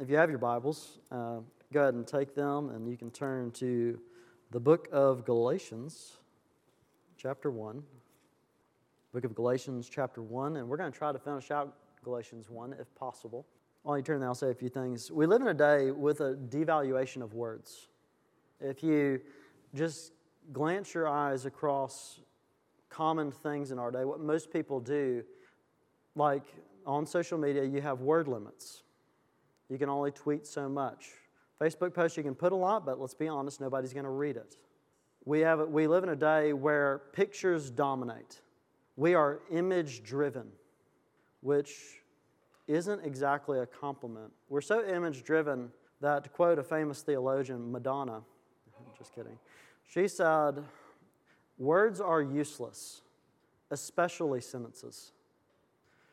if you have your Bibles, uh, go ahead and take them and you can turn to the book of Galatians, chapter 1. Book of Galatians, chapter 1, and we're going to try to finish out Galatians 1 if possible. While you turn there, I'll say a few things. We live in a day with a devaluation of words. If you just glance your eyes across common things in our day, what most people do, like on social media, you have word limits. You can only tweet so much. Facebook posts, you can put a lot, but let's be honest, nobody's going to read it. We, have, we live in a day where pictures dominate. We are image driven, which isn't exactly a compliment. We're so image driven that, to quote a famous theologian, Madonna, just kidding, she said, Words are useless, especially sentences.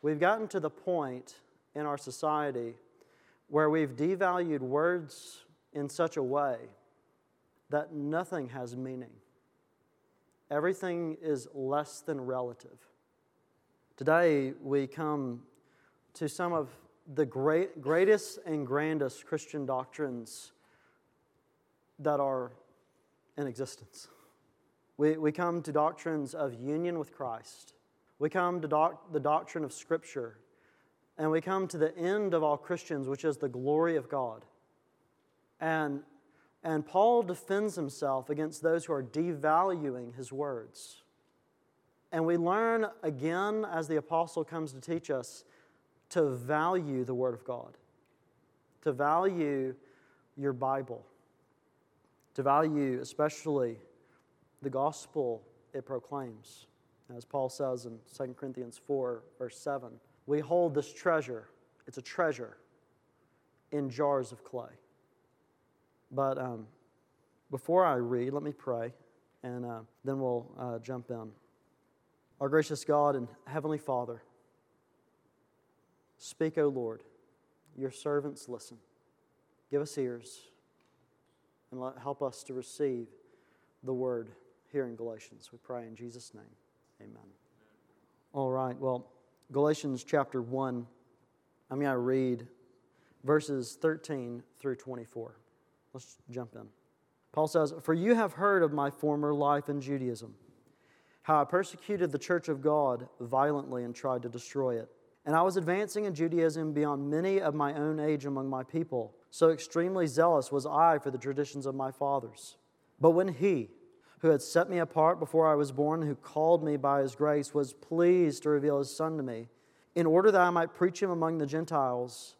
We've gotten to the point in our society where we've devalued words in such a way that nothing has meaning. Everything is less than relative. Today, we come to some of the great, greatest and grandest Christian doctrines that are in existence. We, we come to doctrines of union with Christ. We come to doc, the doctrine of Scripture. And we come to the end of all Christians, which is the glory of God. And, and Paul defends himself against those who are devaluing his words. And we learn again, as the apostle comes to teach us, to value the Word of God, to value your Bible, to value especially the gospel it proclaims. As Paul says in 2 Corinthians 4, verse 7, we hold this treasure, it's a treasure, in jars of clay. But um, before I read, let me pray, and uh, then we'll uh, jump in. Our gracious God and Heavenly Father, speak, O Lord. Your servants listen. Give us ears and let, help us to receive the word here in Galatians. We pray in Jesus' name. Amen. All right, well, Galatians chapter 1, I'm going to read verses 13 through 24. Let's jump in. Paul says, For you have heard of my former life in Judaism, how I persecuted the church of God violently and tried to destroy it. And I was advancing in Judaism beyond many of my own age among my people. So extremely zealous was I for the traditions of my fathers. But when he, who had set me apart before I was born, who called me by his grace, was pleased to reveal his Son to me, in order that I might preach him among the Gentiles,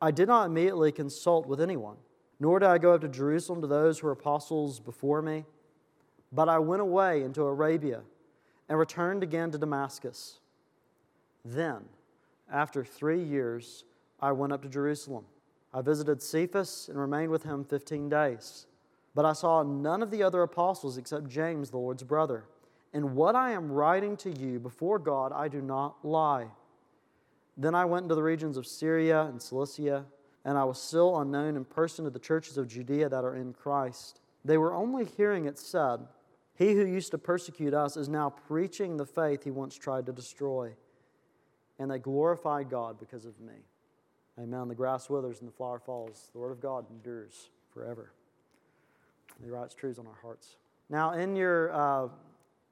I did not immediately consult with anyone nor did I go up to Jerusalem to those who were apostles before me, but I went away into Arabia and returned again to Damascus. Then, after three years, I went up to Jerusalem. I visited Cephas and remained with him 15 days. But I saw none of the other apostles except James, the Lord's brother. And what I am writing to you before God, I do not lie. Then I went into the regions of Syria and Cilicia and I was still unknown in person to the churches of Judea that are in Christ. They were only hearing it said, He who used to persecute us is now preaching the faith he once tried to destroy. And they glorified God because of me. Amen. The grass withers and the flower falls. The word of God endures forever. He writes truths on our hearts. Now, in your uh,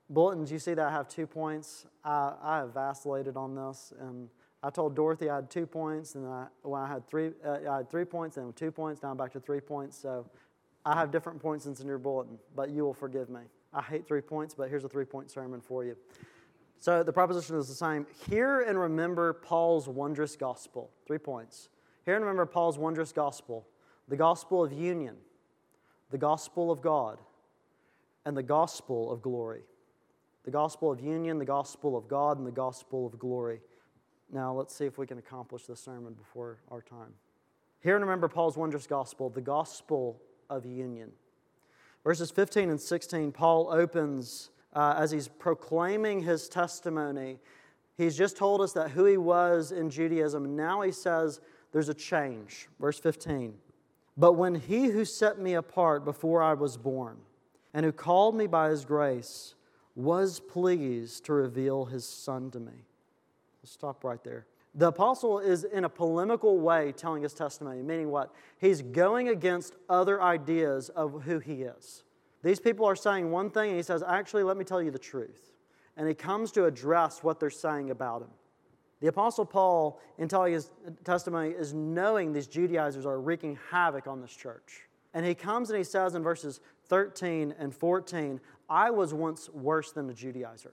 bulletins, you see that I have two points. I, I have vacillated on this, and I told Dorothy I had two points, and I, well, I had three, uh, I had three points, and two points, now I'm back to three points. So I have different points in your bulletin, but you will forgive me. I hate three points, but here's a three point sermon for you. So the proposition is the same. Hear and remember Paul's wondrous gospel. Three points. Hear and remember Paul's wondrous gospel the gospel of union, the gospel of God, and the gospel of glory. The gospel of union, the gospel of God, and the gospel of glory. Now, let's see if we can accomplish this sermon before our time. Hear and remember Paul's wondrous gospel, the gospel of union. Verses 15 and 16, Paul opens uh, as he's proclaiming his testimony. He's just told us that who he was in Judaism. Now he says there's a change. Verse 15. But when he who set me apart before I was born, and who called me by his grace, was pleased to reveal his son to me. Let's stop right there. The apostle is in a polemical way telling his testimony, meaning what? He's going against other ideas of who he is. These people are saying one thing, and he says, Actually, let me tell you the truth. And he comes to address what they're saying about him. The Apostle Paul, in telling his testimony, is knowing these Judaizers are wreaking havoc on this church. And he comes and he says in verses 13 and 14, I was once worse than a Judaizer.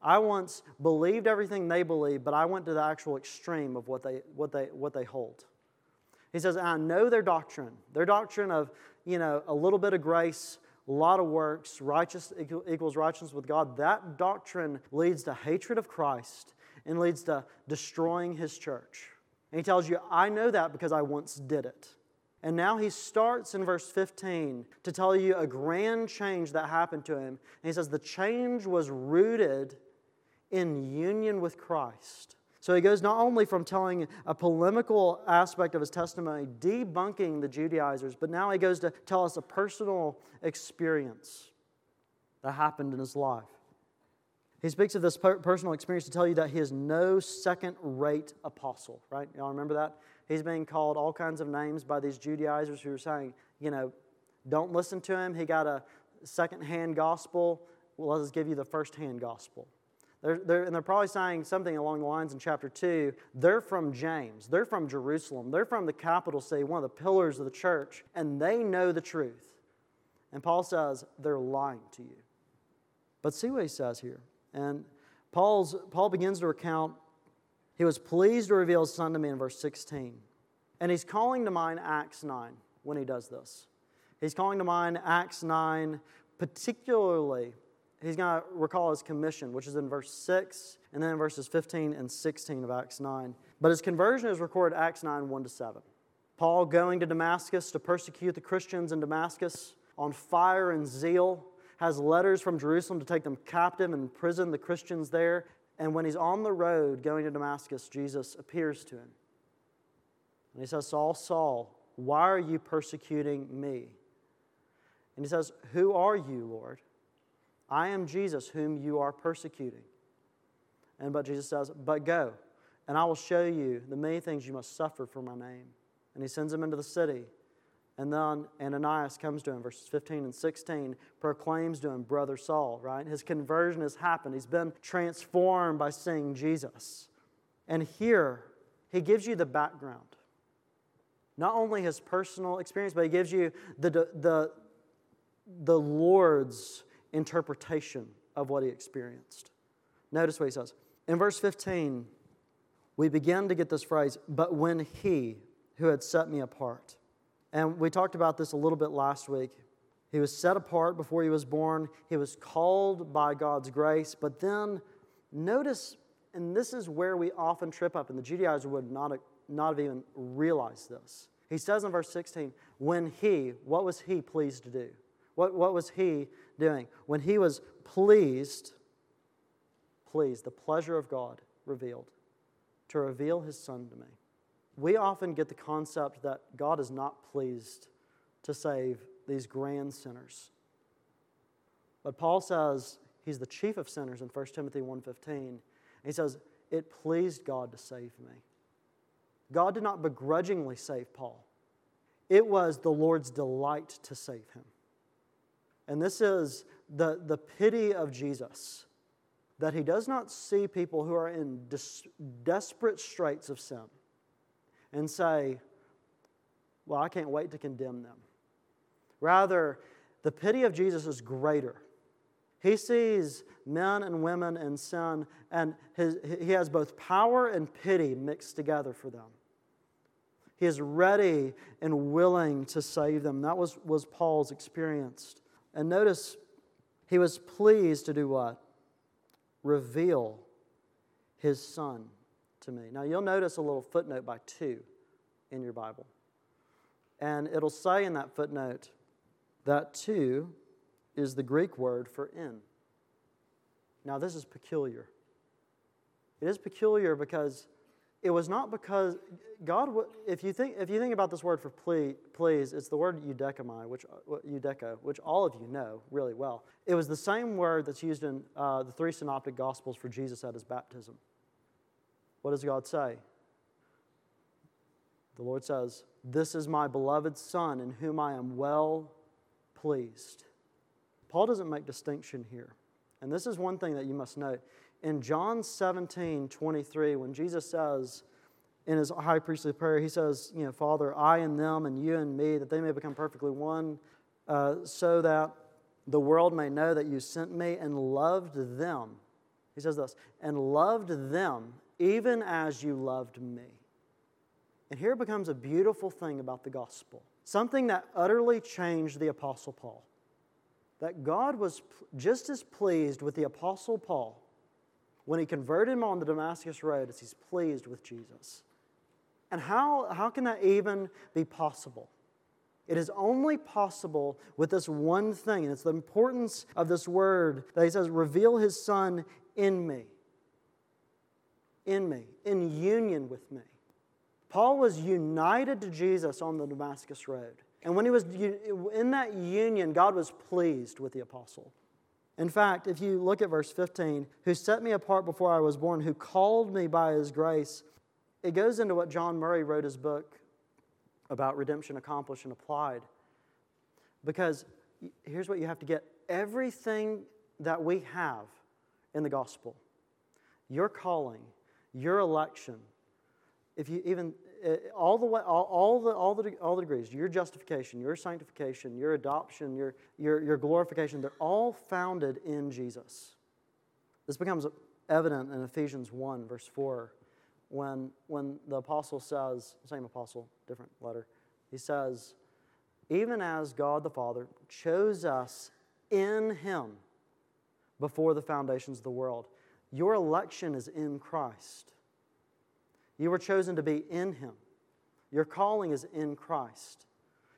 I once believed everything they believe, but I went to the actual extreme of what they, what they, what they hold. He says, I know their doctrine, their doctrine of, you know, a little bit of grace, a lot of works, righteous equals righteousness with God. That doctrine leads to hatred of Christ and leads to destroying his church. And he tells you, I know that because I once did it. And now he starts in verse 15 to tell you a grand change that happened to him. And he says, The change was rooted in union with Christ. So he goes not only from telling a polemical aspect of his testimony, debunking the Judaizers, but now he goes to tell us a personal experience that happened in his life. He speaks of this per- personal experience to tell you that he is no second rate apostle, right? Y'all remember that? He's being called all kinds of names by these Judaizers who are saying, you know, don't listen to him. He got a second hand gospel. Well, let's give you the first hand gospel. They're, they're, and they're probably saying something along the lines in chapter 2. They're from James. They're from Jerusalem. They're from the capital city, one of the pillars of the church, and they know the truth. And Paul says, they're lying to you. But see what he says here. And Paul's, Paul begins to recount he was pleased to reveal his son to me in verse 16. And he's calling to mind Acts 9 when he does this. He's calling to mind Acts 9, particularly he's going to recall his commission, which is in verse 6 and then verses 15 and 16 of Acts 9. But his conversion is recorded Acts 9 1 to 7. Paul going to Damascus to persecute the Christians in Damascus on fire and zeal, has letters from Jerusalem to take them captive and imprison the Christians there. And when he's on the road going to Damascus, Jesus appears to him. And he says, Saul, Saul, why are you persecuting me? And he says, Who are you, Lord? I am Jesus whom you are persecuting. And but Jesus says, But go, and I will show you the many things you must suffer for my name. And he sends him into the city. And then Ananias comes to him, verses 15 and 16, proclaims to him, Brother Saul, right? His conversion has happened. He's been transformed by seeing Jesus. And here, he gives you the background. Not only his personal experience, but he gives you the, the, the Lord's interpretation of what he experienced. Notice what he says. In verse 15, we begin to get this phrase, but when he who had set me apart. And we talked about this a little bit last week. He was set apart before he was born, he was called by God's grace. But then notice, and this is where we often trip up, and the Judaizer would not, not have even realized this. He says in verse 16, when he, what was he pleased to do? What, what was he doing? When he was pleased, pleased, the pleasure of God revealed, to reveal his son to me. We often get the concept that God is not pleased to save these grand sinners. But Paul says he's the chief of sinners in 1 Timothy 1:15. He says, "It pleased God to save me." God did not begrudgingly save Paul. It was the Lord's delight to save him. And this is the, the pity of Jesus that he does not see people who are in des- desperate straits of sin and say, Well, I can't wait to condemn them. Rather, the pity of Jesus is greater. He sees men and women in sin, and his, he has both power and pity mixed together for them. He is ready and willing to save them. That was, was Paul's experience. And notice, he was pleased to do what? Reveal his son to me. Now, you'll notice a little footnote by two in your Bible. And it'll say in that footnote that two is the Greek word for in. Now, this is peculiar. It is peculiar because it was not because God, would if you think, if you think about this word for please, please it's the word eudekomai, which, eudeko, which all of you know really well. It was the same word that's used in uh, the three synoptic gospels for Jesus at his baptism. What does God say? The Lord says, This is my beloved Son in whom I am well pleased. Paul doesn't make distinction here. And this is one thing that you must note. In John 17, 23, when Jesus says in his high priestly prayer, he says, You know, Father, I and them and you and me, that they may become perfectly one, uh, so that the world may know that you sent me and loved them. He says this, and loved them even as you loved me. And here becomes a beautiful thing about the gospel something that utterly changed the Apostle Paul. That God was just as pleased with the Apostle Paul when he converted him on the Damascus Road as he's pleased with Jesus. And how, how can that even be possible? It is only possible with this one thing, and it's the importance of this word that he says, reveal his son in me. In me, in union with me. Paul was united to Jesus on the Damascus Road. And when he was in that union, God was pleased with the apostle. In fact, if you look at verse 15, who set me apart before I was born, who called me by his grace, it goes into what John Murray wrote his book about redemption accomplished and applied. Because here's what you have to get everything that we have in the gospel your calling, your election, if you even uh, all the way, all, all, the, all, the, all the degrees, your justification, your sanctification, your adoption, your, your, your glorification, they're all founded in Jesus. This becomes evident in Ephesians 1, verse 4, when, when the apostle says, same apostle, different letter, he says, even as God the Father chose us in Him before the foundations of the world, your election is in Christ. You were chosen to be in Him. Your calling is in Christ.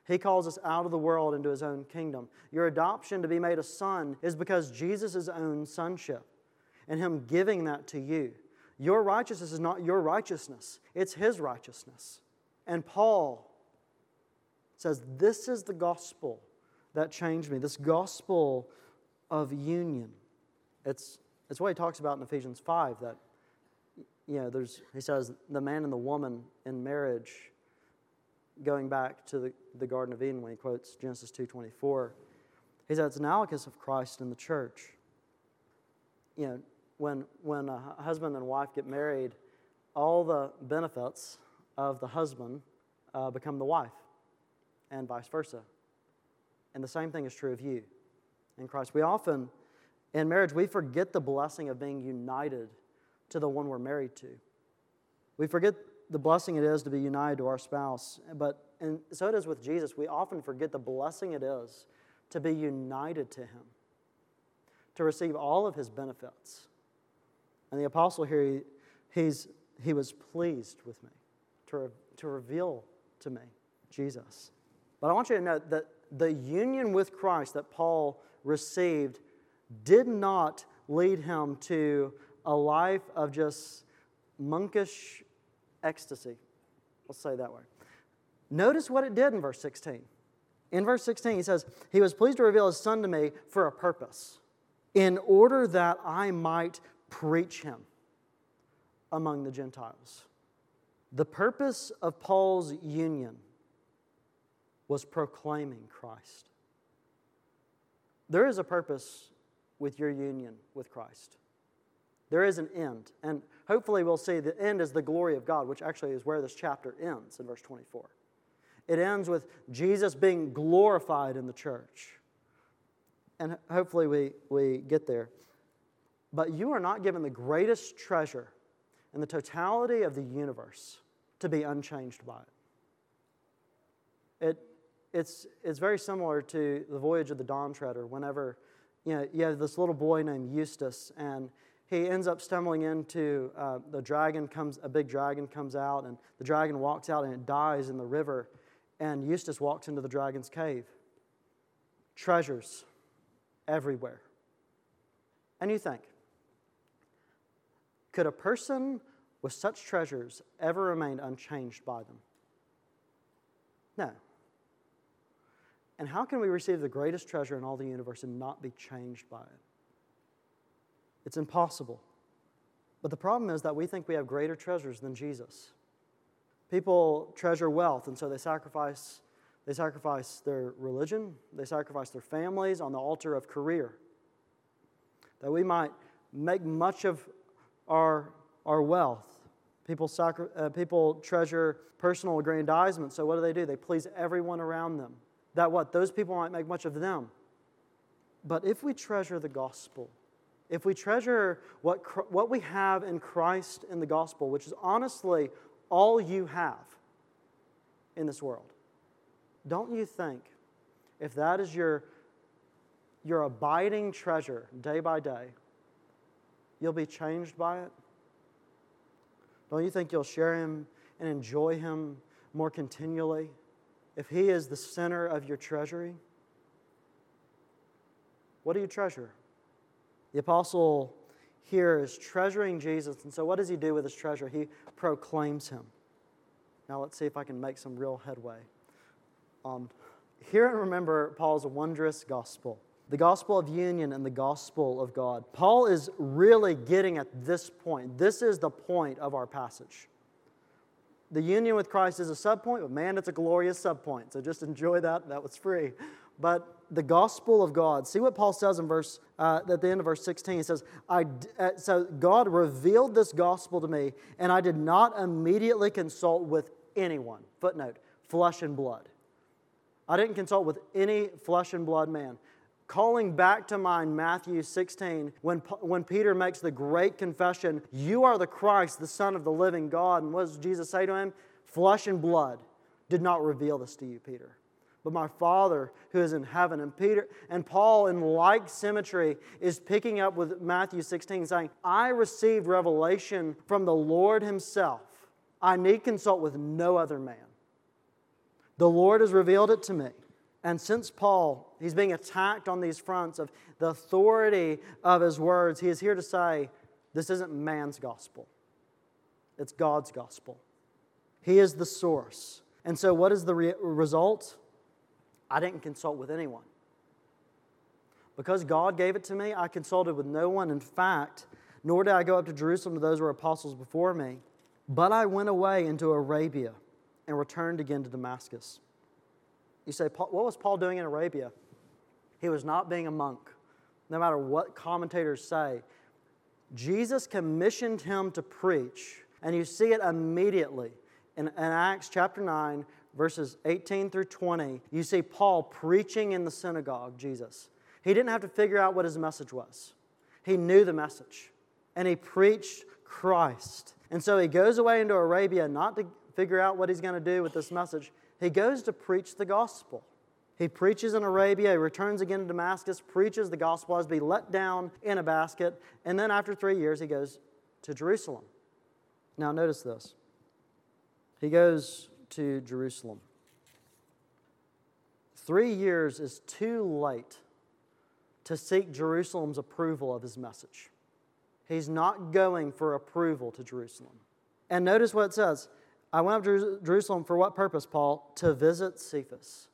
He calls us out of the world into His own kingdom. Your adoption to be made a son is because Jesus' own sonship and Him giving that to you. Your righteousness is not your righteousness, it's His righteousness. And Paul says, This is the gospel that changed me, this gospel of union. It's, it's what he talks about in Ephesians 5 that you know, there's, he says, the man and the woman in marriage, going back to the, the Garden of Eden when he quotes Genesis 2.24, he says it's analogous of Christ in the church. You know, when, when a husband and wife get married, all the benefits of the husband uh, become the wife, and vice versa. And the same thing is true of you in Christ. We often, in marriage, we forget the blessing of being united to the one we're married to. We forget the blessing it is to be united to our spouse, but and so it is with Jesus. We often forget the blessing it is to be united to him, to receive all of his benefits. And the apostle here, he, he's, he was pleased with me to, to reveal to me Jesus. But I want you to note that the union with Christ that Paul received did not lead him to a life of just monkish ecstasy. Let's say that way. Notice what it did in verse 16. In verse 16, he says, He was pleased to reveal His Son to me for a purpose, in order that I might preach Him among the Gentiles. The purpose of Paul's union was proclaiming Christ. There is a purpose with your union with Christ. There is an end. And hopefully, we'll see the end is the glory of God, which actually is where this chapter ends in verse 24. It ends with Jesus being glorified in the church. And hopefully, we, we get there. But you are not given the greatest treasure in the totality of the universe to be unchanged by it. it it's, it's very similar to the voyage of the Dawn Treader. Whenever you, know, you have this little boy named Eustace, and he ends up stumbling into uh, the dragon comes a big dragon comes out and the dragon walks out and it dies in the river and eustace walks into the dragon's cave. Treasures everywhere. And you think could a person with such treasures ever remain unchanged by them? No and how can we receive the greatest treasure in all the universe and not be changed by it it's impossible. But the problem is that we think we have greater treasures than Jesus. People treasure wealth, and so they sacrifice, they sacrifice their religion, they sacrifice their families on the altar of career. That we might make much of our, our wealth. People, sacri- uh, people treasure personal aggrandizement, so what do they do? They please everyone around them. That what? Those people might make much of them. But if we treasure the gospel, if we treasure what, what we have in Christ in the gospel, which is honestly all you have in this world, don't you think if that is your, your abiding treasure day by day, you'll be changed by it? Don't you think you'll share Him and enjoy Him more continually if He is the center of your treasury? What do you treasure? The apostle here is treasuring Jesus. And so, what does he do with his treasure? He proclaims him. Now, let's see if I can make some real headway. Um, hear and remember Paul's wondrous gospel the gospel of union and the gospel of God. Paul is really getting at this point. This is the point of our passage. The union with Christ is a subpoint, but man, it's a glorious subpoint. So just enjoy that. That was free. But the gospel of God. See what Paul says in verse uh, at the end of verse 16. He says, I, uh, "So God revealed this gospel to me, and I did not immediately consult with anyone." Footnote: flesh and blood. I didn't consult with any flesh and blood man. Calling back to mind Matthew 16, when, when Peter makes the great confession, You are the Christ, the Son of the living God. And what does Jesus say to him? Flesh and blood did not reveal this to you, Peter but my Father who is in heaven. And Peter and Paul, in like symmetry, is picking up with Matthew 16, saying, I received revelation from the Lord Himself. I need consult with no other man. The Lord has revealed it to me. And since Paul, he's being attacked on these fronts of the authority of his words, he is here to say, this isn't man's gospel, it's God's gospel. He is the source. And so, what is the re- result? I didn't consult with anyone. Because God gave it to me, I consulted with no one. In fact, nor did I go up to Jerusalem to those who were apostles before me, but I went away into Arabia and returned again to Damascus. You say, what was Paul doing in Arabia? He was not being a monk, no matter what commentators say. Jesus commissioned him to preach, and you see it immediately in, in Acts chapter 9, verses 18 through 20, you see Paul preaching in the synagogue, Jesus. He didn't have to figure out what his message was, he knew the message, and he preached Christ. And so he goes away into Arabia not to figure out what he's going to do with this message, he goes to preach the gospel. He preaches in Arabia, he returns again to Damascus, preaches the gospel as be let down in a basket, and then after three years, he goes to Jerusalem. Now, notice this. He goes to Jerusalem. Three years is too late to seek Jerusalem's approval of his message. He's not going for approval to Jerusalem. And notice what it says I went up to Jerusalem for what purpose, Paul? To visit Cephas.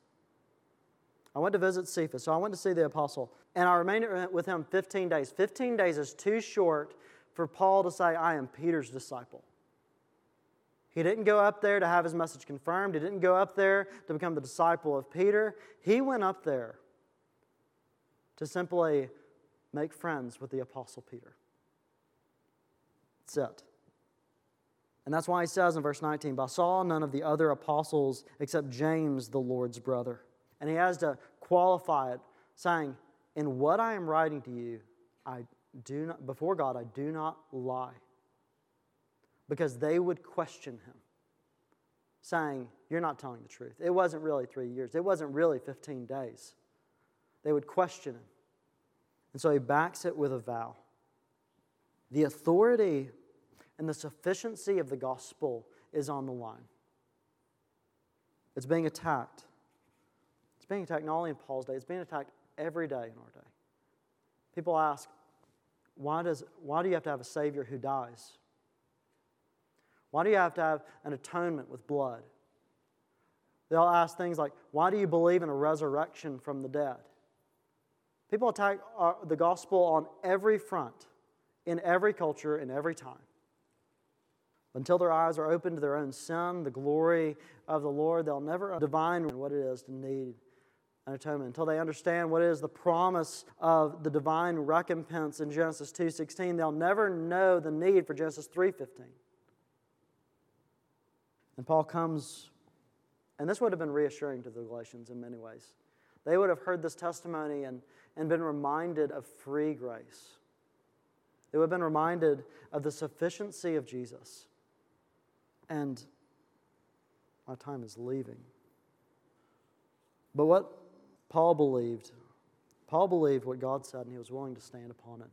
I went to visit Cephas. So I went to see the apostle. And I remained with him 15 days. 15 days is too short for Paul to say, I am Peter's disciple. He didn't go up there to have his message confirmed. He didn't go up there to become the disciple of Peter. He went up there to simply make friends with the Apostle Peter. That's it. And that's why he says in verse 19, But I saw none of the other apostles except James, the Lord's brother. And he has to qualify it, saying, In what I am writing to you, I do not, before God, I do not lie because they would question him, saying, You're not telling the truth. It wasn't really three years, it wasn't really 15 days. They would question him. And so he backs it with a vow. The authority and the sufficiency of the gospel is on the line. It's being attacked. It's being attacked not only in Paul's day, it's being attacked every day in our day. People ask, why, does, why do you have to have a Savior who dies? Why do you have to have an atonement with blood? They'll ask things like, Why do you believe in a resurrection from the dead? People attack uh, the gospel on every front in every culture, in every time. Until their eyes are open to their own sin, the glory of the Lord, they'll never divine what it is to need an atonement. Until they understand what is the promise of the divine recompense in Genesis 2:16, they'll never know the need for Genesis 3:15. And Paul comes, and this would have been reassuring to the Galatians in many ways. They would have heard this testimony and, and been reminded of free grace. They would have been reminded of the sufficiency of Jesus. And my time is leaving. But what Paul believed, Paul believed what God said, and he was willing to stand upon it,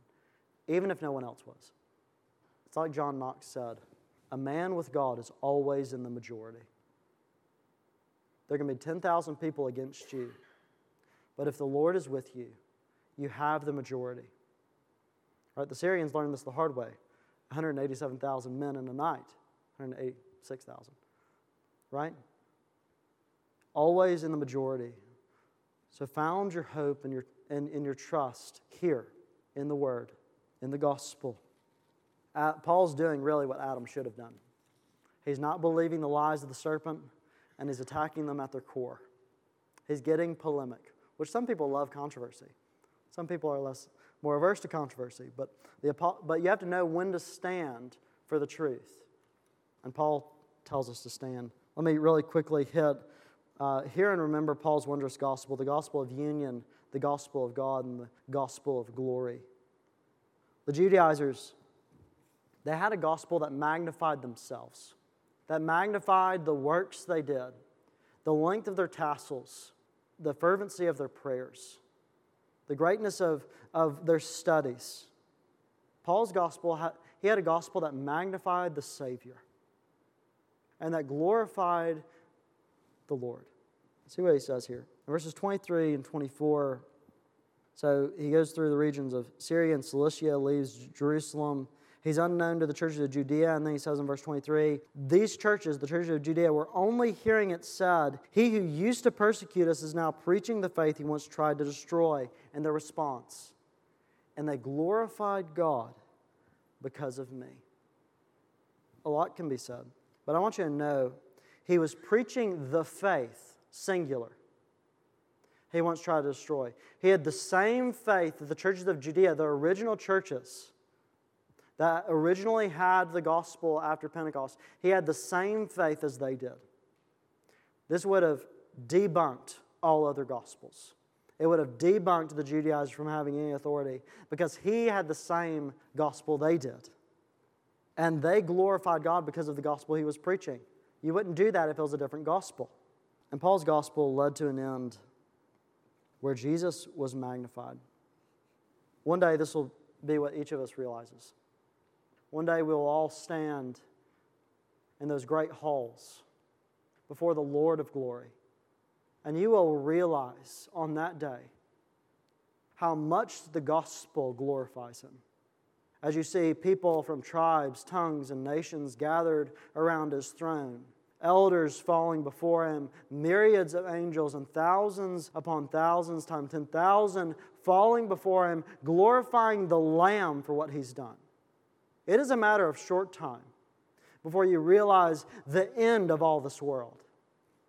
even if no one else was. It's like John Knox said a man with God is always in the majority. There to be 10,000 people against you, but if the Lord is with you, you have the majority. Right? The Assyrians learned this the hard way 187,000 men in a night, 186,000. Right? Always in the majority. So found your hope and your, and, and your trust here in the Word, in the gospel. Uh, Paul's doing really what Adam should have done. He's not believing the lies of the serpent, and he's attacking them at their core. He's getting polemic, which some people love controversy. Some people are less more averse to controversy, but, the, but you have to know when to stand for the truth. And Paul tells us to stand. Let me really quickly hit uh, hear and remember Paul's wondrous gospel the gospel of union, the gospel of God, and the gospel of glory. The Judaizers, they had a gospel that magnified themselves, that magnified the works they did, the length of their tassels, the fervency of their prayers, the greatness of, of their studies. Paul's gospel, he had a gospel that magnified the Savior and that glorified the Lord. See what he says here. In verses 23 and 24, so he goes through the regions of Syria and Cilicia, leaves Jerusalem. He's unknown to the churches of Judea, and then he says in verse 23 These churches, the churches of Judea, were only hearing it said, He who used to persecute us is now preaching the faith he once tried to destroy. And their response, and they glorified God because of me. A lot can be said, but I want you to know he was preaching the faith, singular. He once tried to destroy. He had the same faith that the churches of Judea, the original churches that originally had the gospel after Pentecost, he had the same faith as they did. This would have debunked all other gospels. It would have debunked the Judaizers from having any authority because he had the same gospel they did. And they glorified God because of the gospel he was preaching. You wouldn't do that if it was a different gospel. And Paul's gospel led to an end where Jesus was magnified. One day, this will be what each of us realizes. One day, we will all stand in those great halls before the Lord of glory. And you will realize on that day how much the gospel glorifies him. As you see people from tribes, tongues, and nations gathered around his throne, elders falling before him, myriads of angels, and thousands upon thousands, times 10,000 falling before him, glorifying the Lamb for what he's done. It is a matter of short time before you realize the end of all this world.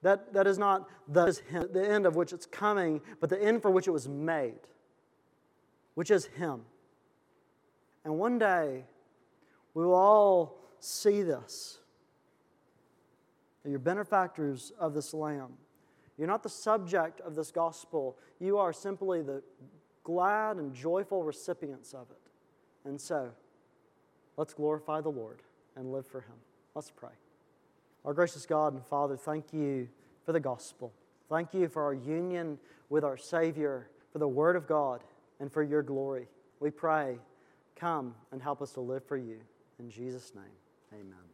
That, that is not the, the end of which it's coming, but the end for which it was made, which is Him. And one day, we will all see this. You're benefactors of this Lamb. You're not the subject of this gospel. You are simply the glad and joyful recipients of it. And so, let's glorify the Lord and live for Him. Let's pray. Our gracious God and Father, thank you for the gospel. Thank you for our union with our Savior, for the Word of God, and for your glory. We pray Come and help us to live for you. In Jesus' name, amen.